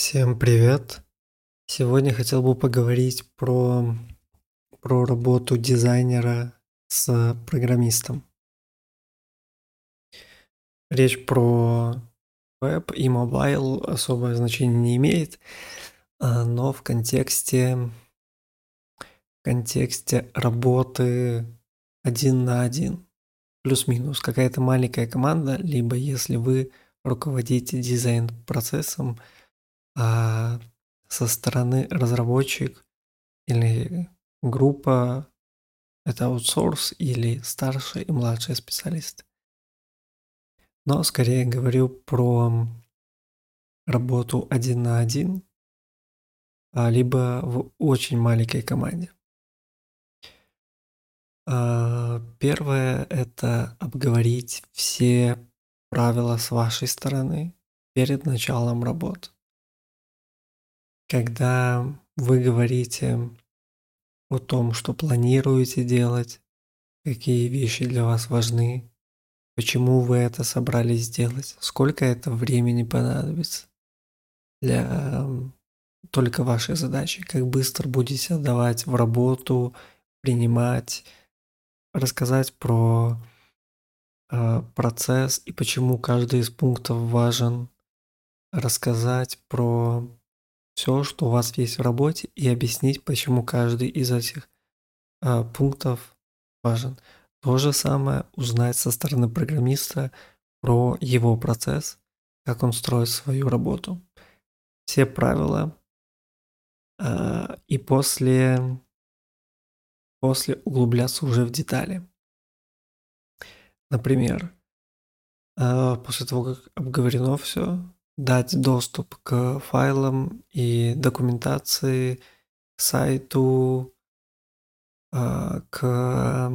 Всем привет! Сегодня хотел бы поговорить про, про работу дизайнера с программистом. Речь про веб и mobile особое значение не имеет, а, но в контексте, в контексте работы один на один, плюс-минус, какая-то маленькая команда, либо если вы руководите дизайн-процессом, а со стороны разработчик или группа это аутсорс или старший и младший специалист. Но скорее говорю про работу один на один, а, либо в очень маленькой команде. А, первое – это обговорить все правила с вашей стороны перед началом работы. Когда вы говорите о том, что планируете делать, какие вещи для вас важны, почему вы это собрались сделать, сколько это времени понадобится для эм, только вашей задачи, как быстро будете отдавать в работу, принимать, рассказать про э, процесс и почему каждый из пунктов важен, рассказать про все, что у вас есть в работе, и объяснить, почему каждый из этих э, пунктов важен. То же самое узнать со стороны программиста про его процесс, как он строит свою работу. Все правила. Э, и после, после углубляться уже в детали. Например, э, после того, как обговорено все, дать доступ к файлам и документации, к сайту, а, к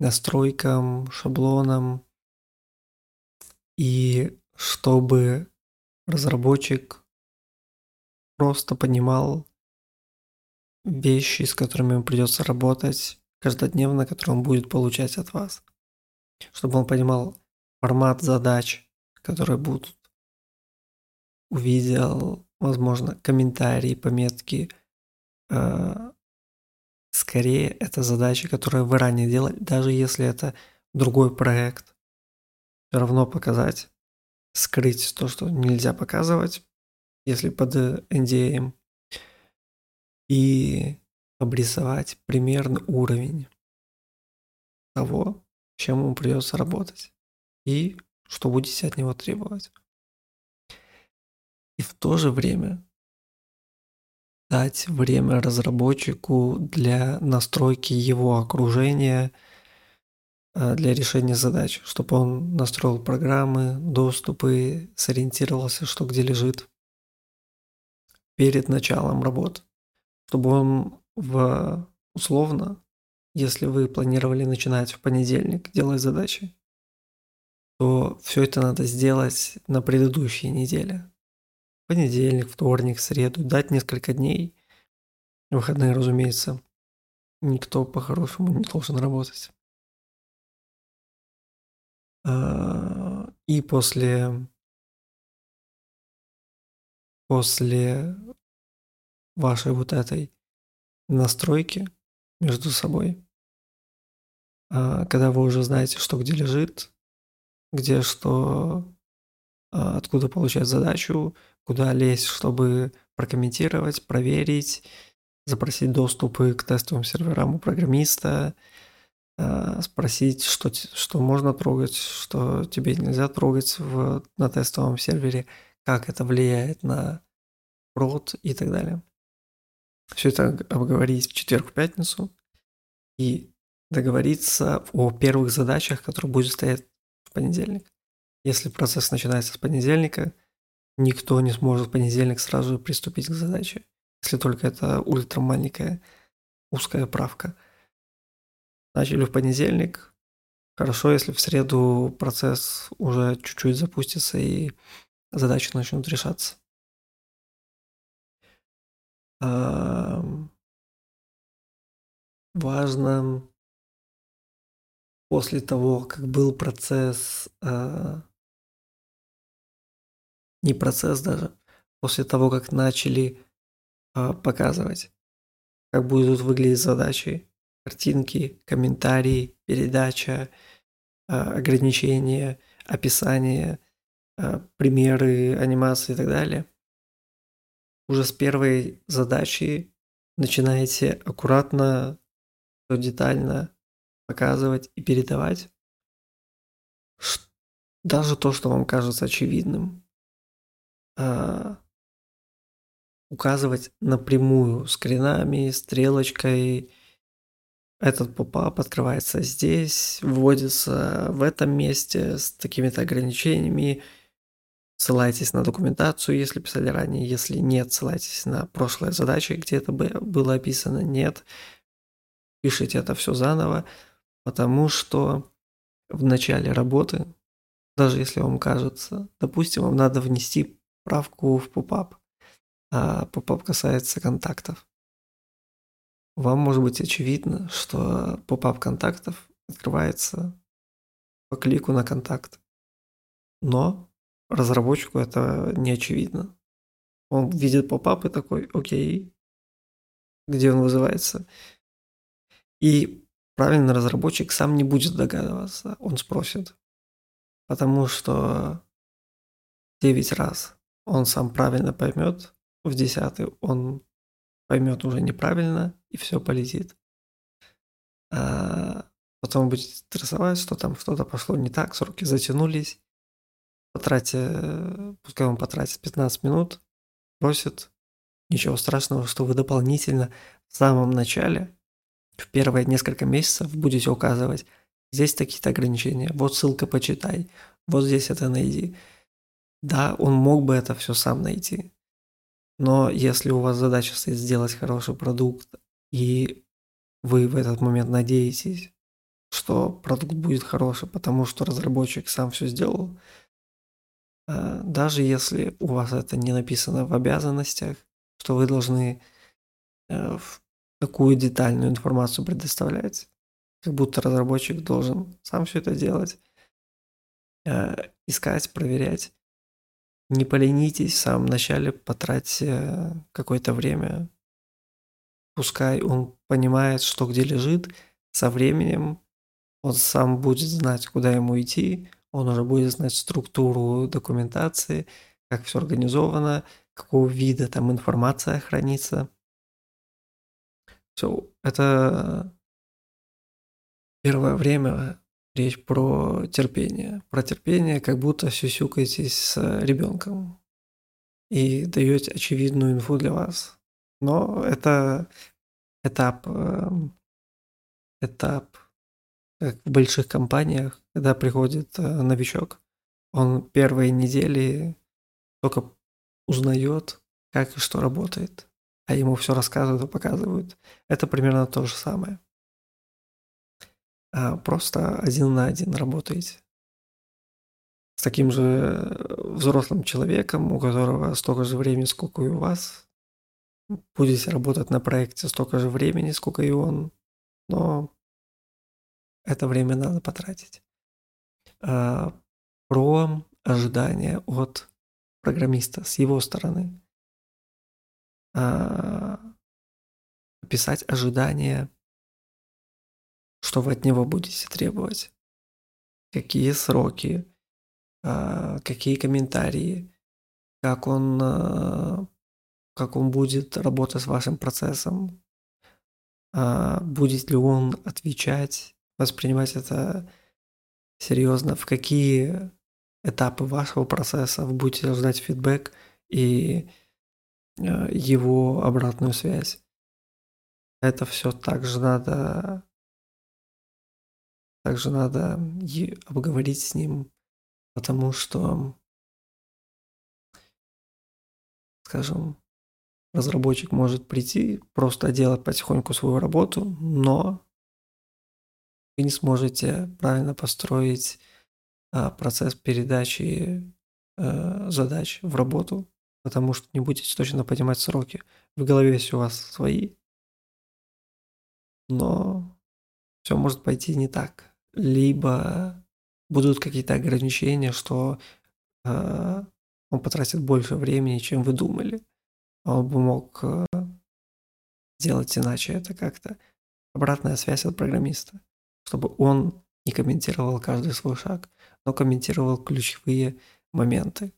настройкам, шаблонам, и чтобы разработчик просто понимал вещи, с которыми ему придется работать каждодневно, которые он будет получать от вас. Чтобы он понимал формат задач, которые будут увидел, возможно, комментарии, пометки. Э, скорее, это задача, которую вы ранее делали, даже если это другой проект. Все равно показать, скрыть то, что нельзя показывать, если под NDA, и обрисовать примерный уровень того, чем ему придется работать и что будете от него требовать и в то же время дать время разработчику для настройки его окружения, э, для решения задач, чтобы он настроил программы, доступы, сориентировался, что где лежит перед началом работы, чтобы он в условно, если вы планировали начинать в понедельник делать задачи, то все это надо сделать на предыдущей неделе, понедельник, вторник, среду, дать несколько дней. Выходные, разумеется, никто по-хорошему не должен работать. А, и после, после вашей вот этой настройки между собой, а, когда вы уже знаете, что где лежит, где что, а, откуда получать задачу, куда лезть, чтобы прокомментировать, проверить, запросить доступы к тестовым серверам у программиста, э, спросить, что, что можно трогать, что тебе нельзя трогать в, на тестовом сервере, как это влияет на прод и так далее. Все это обговорить в четверг-пятницу и договориться о первых задачах, которые будут стоять в понедельник. Если процесс начинается с понедельника – никто не сможет в понедельник сразу приступить к задаче, если только это ультрамаленькая узкая правка. Начали в понедельник. Хорошо, если в среду процесс уже чуть-чуть запустится и задачи начнут решаться. Важно после того, как был процесс а, не процесс даже, после того, как начали а, показывать, как будут выглядеть задачи, картинки, комментарии, передача, а, ограничения, описание, а, примеры, анимации и так далее, уже с первой задачи начинаете аккуратно, детально показывать и передавать. Даже то, что вам кажется очевидным, а, указывать напрямую скринами, стрелочкой. Этот попап открывается здесь, вводится в этом месте с такими-то ограничениями. Ссылайтесь на документацию, если писали ранее. Если нет, ссылайтесь на прошлые задачи, где это было описано. Нет, пишите это все заново, потому что в начале работы, даже если вам кажется, допустим, вам надо внести правку в попап, а попап касается контактов. Вам может быть очевидно, что попап контактов открывается по клику на контакт. Но разработчику это не очевидно. Он видит попап и такой, окей, где он вызывается. И правильный разработчик сам не будет догадываться, он спросит. Потому что 9 раз он сам правильно поймет, в десятый он поймет уже неправильно, и все полетит. А потом будет стрессовать, что там что-то пошло не так, сроки затянулись. Потратьте, пускай он потратит 15 минут, просит, ничего страшного, что вы дополнительно в самом начале в первые несколько месяцев будете указывать, здесь такие-то ограничения, вот ссылка почитай, вот здесь это найди. Да, он мог бы это все сам найти. Но если у вас задача стоит сделать хороший продукт, и вы в этот момент надеетесь, что продукт будет хороший, потому что разработчик сам все сделал, э, даже если у вас это не написано в обязанностях, что вы должны э, такую детальную информацию предоставлять, как будто разработчик должен сам все это делать, э, искать, проверять. Не поленитесь в самом начале, потратьте какое-то время. Пускай он понимает, что где лежит, со временем он сам будет знать, куда ему идти, он уже будет знать структуру документации, как все организовано, какого вида там информация хранится. Все, это первое время речь про терпение. Про терпение, как будто сюсюкаетесь с ребенком и даете очевидную инфу для вас. Но это этап, эм, этап, как в больших компаниях, когда приходит э, новичок, он первые недели только узнает, как и что работает а ему все рассказывают и показывают. Это примерно то же самое. А просто один на один работаете. С таким же взрослым человеком, у которого столько же времени, сколько и у вас. Будете работать на проекте столько же времени, сколько и он. Но это время надо потратить. А, про ожидания от программиста с его стороны а, писать ожидания, что вы от него будете требовать, какие сроки, а, какие комментарии, как он, а, как он будет работать с вашим процессом, будет ли он отвечать, воспринимать это серьезно, в какие этапы вашего процесса вы будете ждать фидбэк и его обратную связь. Это все также надо также надо обговорить с ним, потому что, скажем, разработчик может прийти, просто делать потихоньку свою работу, но вы не сможете правильно построить а, процесс передачи а, задач в работу, потому что не будете точно понимать сроки. В голове все у вас свои, но все может пойти не так. Либо будут какие-то ограничения, что э, он потратит больше времени, чем вы думали. Он бы мог э, сделать иначе это как-то. Обратная связь от программиста, чтобы он не комментировал каждый свой шаг, но комментировал ключевые моменты,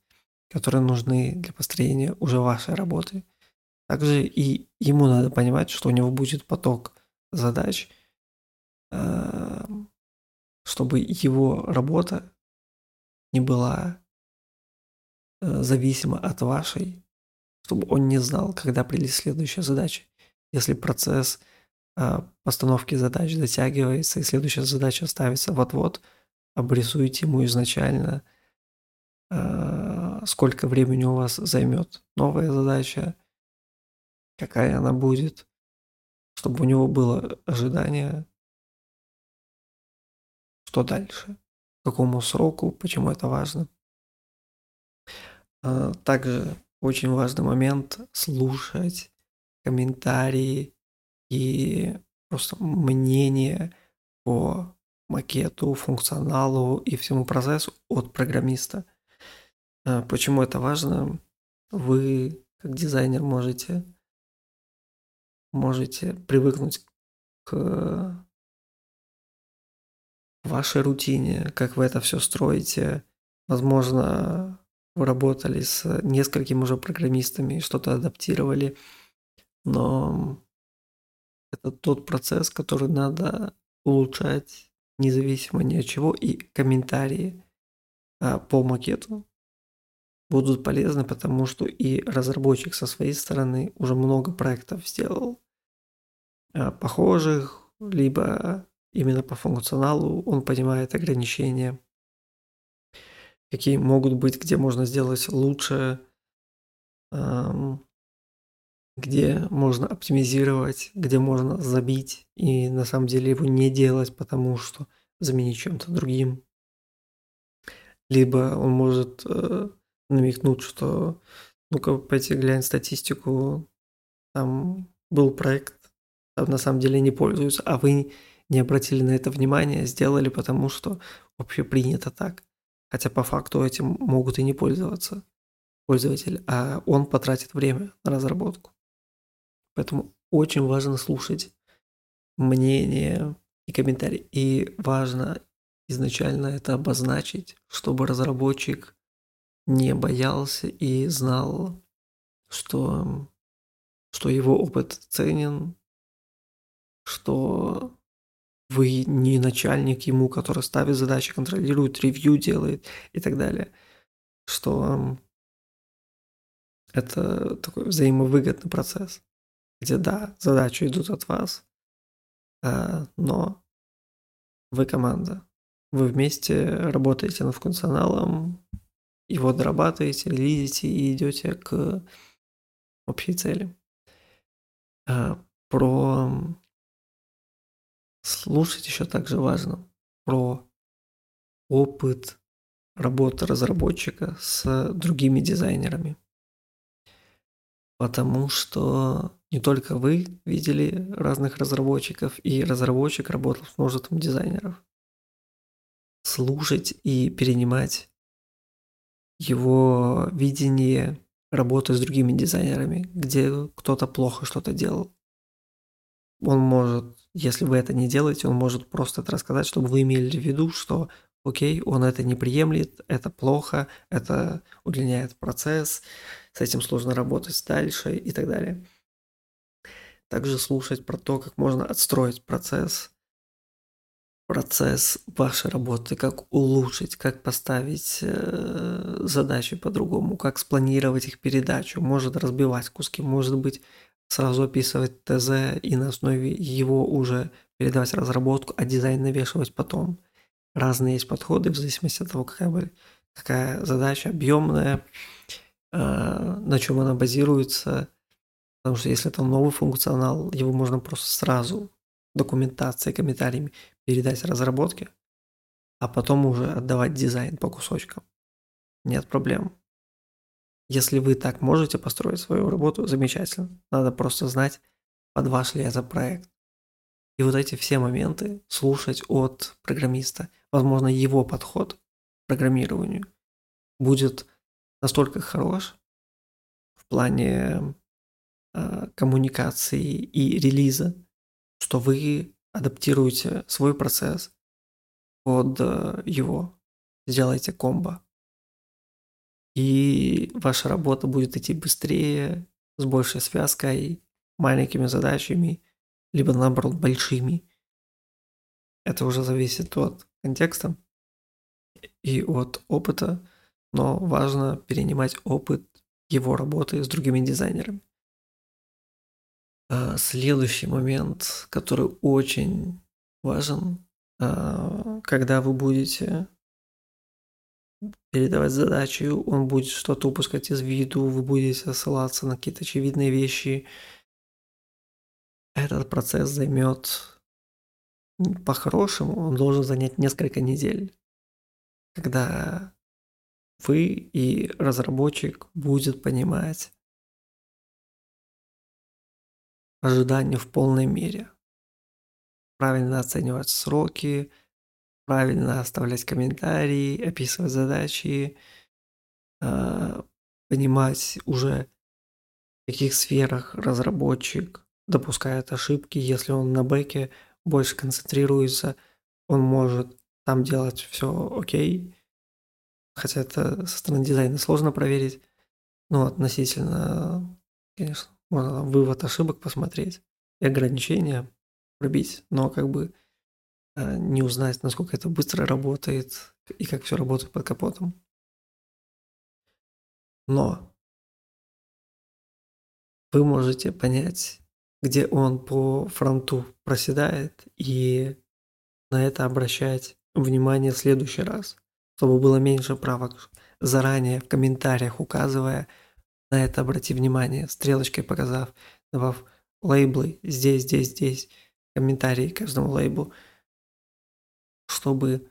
которые нужны для построения уже вашей работы. Также и ему надо понимать, что у него будет поток задач, эм, чтобы его работа не была э, зависима от вашей, чтобы он не знал, когда придет следующая задача. Если процесс э, постановки задач затягивается и следующая задача ставится вот-вот, обрисуйте ему изначально, э, сколько времени у вас займет новая задача, какая она будет, чтобы у него было ожидание, что дальше, какому сроку, почему это важно. А, также очень важный момент слушать комментарии и просто мнение по макету, функционалу и всему процессу от программиста. А, почему это важно? Вы, как дизайнер, можете, можете привыкнуть к вашей рутине, как вы это все строите. Возможно, вы работали с несколькими уже программистами, что-то адаптировали, но это тот процесс, который надо улучшать независимо ни от чего, и комментарии а, по макету будут полезны, потому что и разработчик со своей стороны уже много проектов сделал а, похожих, либо именно по функционалу он понимает ограничения, какие могут быть, где можно сделать лучше, где можно оптимизировать, где можно забить и на самом деле его не делать, потому что заменить чем-то другим. Либо он может э, намекнуть, что ну-ка пойти глянь статистику, там был проект, а на самом деле не пользуются, а вы не обратили на это внимание, сделали потому, что вообще принято так. Хотя по факту этим могут и не пользоваться пользователь, а он потратит время на разработку. Поэтому очень важно слушать мнение и комментарии. И важно изначально это обозначить, чтобы разработчик не боялся и знал, что, что его опыт ценен, что вы не начальник ему, который ставит задачи, контролирует, ревью делает и так далее. Что это такой взаимовыгодный процесс, где да, задачи идут от вас, а, но вы команда. Вы вместе работаете над функционалом, его дорабатываете, релизите и идете к общей цели. А, про Слушать еще также важно про опыт работы разработчика с другими дизайнерами. Потому что не только вы видели разных разработчиков, и разработчик работал с множеством дизайнеров. Слушать и перенимать его видение работы с другими дизайнерами, где кто-то плохо что-то делал. Он может если вы это не делаете, он может просто это рассказать, чтобы вы имели в виду, что окей, он это не приемлет, это плохо, это удлиняет процесс, с этим сложно работать дальше и так далее. Также слушать про то, как можно отстроить процесс, процесс вашей работы, как улучшить, как поставить э, задачи по-другому, как спланировать их передачу, может разбивать куски, может быть сразу описывать ТЗ и на основе его уже передавать разработку, а дизайн навешивать потом. Разные есть подходы в зависимости от того, какая, бы, какая задача объемная, э, на чем она базируется. Потому что если это новый функционал, его можно просто сразу документацией, комментариями передать разработке, а потом уже отдавать дизайн по кусочкам. Нет проблем. Если вы так можете построить свою работу, замечательно. Надо просто знать, под ваш ли это проект. И вот эти все моменты слушать от программиста. Возможно, его подход к программированию будет настолько хорош в плане э, коммуникации и релиза, что вы адаптируете свой процесс под э, его, сделаете комбо. И ваша работа будет идти быстрее, с большей связкой, маленькими задачами, либо наоборот большими. Это уже зависит от контекста и от опыта, но важно перенимать опыт его работы с другими дизайнерами. А, следующий момент, который очень важен, а, когда вы будете передавать задачи, он будет что-то упускать из виду, вы будете ссылаться на какие-то очевидные вещи. Этот процесс займет по-хорошему, он должен занять несколько недель, когда вы и разработчик будет понимать ожидания в полной мере. Правильно оценивать сроки, правильно оставлять комментарии, описывать задачи, а, понимать уже в каких сферах разработчик допускает ошибки. Если он на бэке больше концентрируется, он может там делать все окей. Хотя это со стороны дизайна сложно проверить. Но относительно, конечно, можно вывод ошибок посмотреть и ограничения пробить. Но как бы не узнать, насколько это быстро работает и как все работает под капотом. Но вы можете понять, где он по фронту проседает и на это обращать внимание в следующий раз, чтобы было меньше правок, заранее в комментариях указывая на это обрати внимание, стрелочкой показав, добавив лейблы здесь, здесь, здесь, комментарии к каждому лейблу – чтобы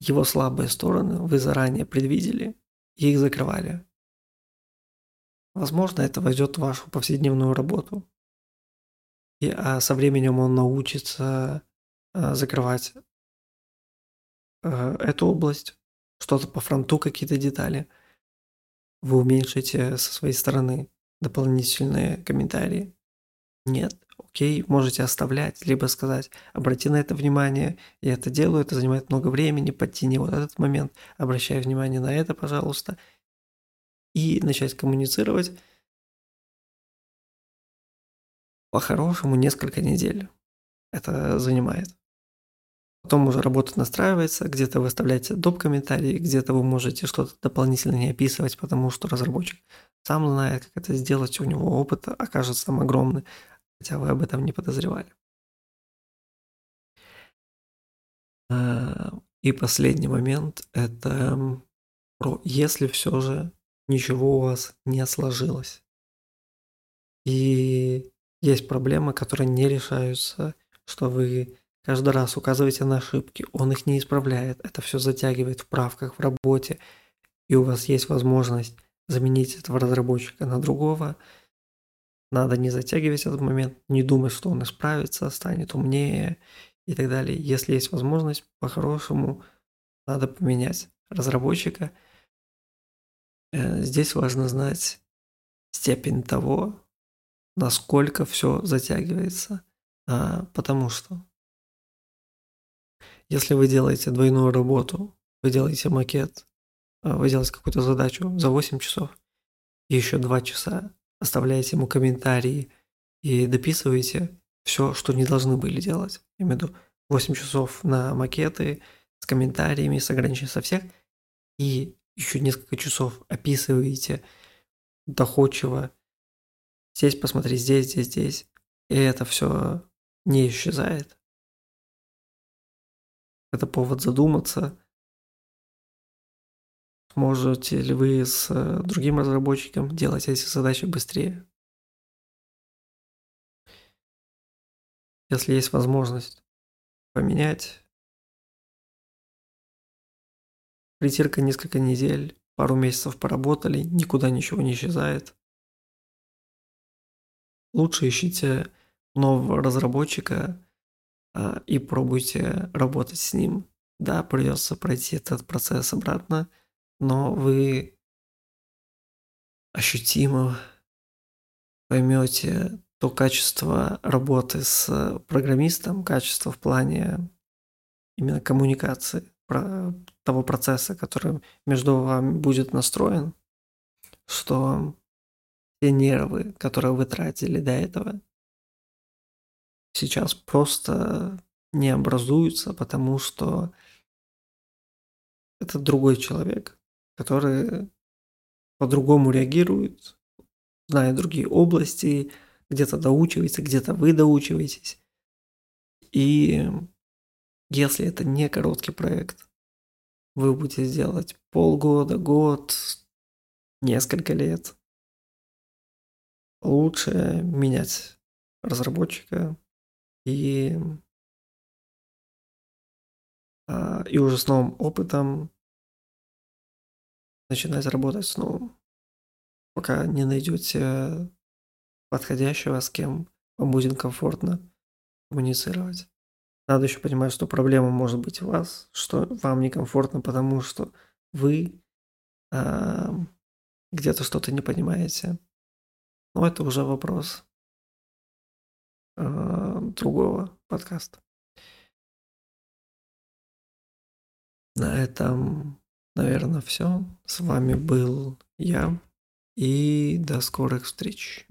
его слабые стороны вы заранее предвидели и их закрывали. Возможно, это войдет в вашу повседневную работу. И, а со временем он научится а, закрывать а, эту область, что-то по фронту, какие-то детали. Вы уменьшите со своей стороны дополнительные комментарии. Нет, окей, можете оставлять, либо сказать, обрати на это внимание, я это делаю, это занимает много времени, подтяни вот этот момент, обращай внимание на это, пожалуйста, и начать коммуницировать по-хорошему несколько недель. Это занимает. Потом уже работа настраивается, где-то вы оставляете доп. комментарии, где-то вы можете что-то дополнительно не описывать, потому что разработчик сам знает, как это сделать, у него опыт окажется там огромный хотя вы об этом не подозревали. А, и последний момент – это про если все же ничего у вас не сложилось. И есть проблемы, которые не решаются, что вы каждый раз указываете на ошибки, он их не исправляет, это все затягивает в правках, в работе, и у вас есть возможность заменить этого разработчика на другого – надо не затягивать этот момент, не думать, что он исправится, станет умнее и так далее. Если есть возможность, по-хорошему надо поменять разработчика. Э, здесь важно знать степень того, насколько все затягивается. А, потому что если вы делаете двойную работу, вы делаете макет, а, вы делаете какую-то задачу за 8 часов, и еще 2 часа оставляете ему комментарии и дописываете все, что не должны были делать. Я имею в виду 8 часов на макеты с комментариями, с ограничением со всех, и еще несколько часов описываете доходчиво. Здесь посмотри, здесь, здесь, здесь. И это все не исчезает. Это повод задуматься, Можете ли вы с э, другим разработчиком делать эти задачи быстрее? Если есть возможность поменять, притирка несколько недель, пару месяцев поработали, никуда ничего не исчезает. Лучше ищите нового разработчика а, и пробуйте работать с ним. Да, придется пройти этот процесс обратно – но вы ощутимо поймете то качество работы с программистом, качество в плане именно коммуникации, того процесса, который между вами будет настроен, что те нервы, которые вы тратили до этого, сейчас просто не образуются, потому что это другой человек, который по-другому реагирует, зная другие области, где-то доучивается, где-то вы доучиваетесь. И если это не короткий проект, вы будете сделать полгода, год, несколько лет, лучше менять разработчика и, а, и уже с новым опытом начинать работать с пока не найдете подходящего, с кем вам будет комфортно коммуницировать. Надо еще понимать, что проблема может быть у вас, что вам некомфортно, потому что вы э, где-то что-то не понимаете. Но это уже вопрос э, другого подкаста. На этом, наверное, все. С вами был я. И до скорых встреч.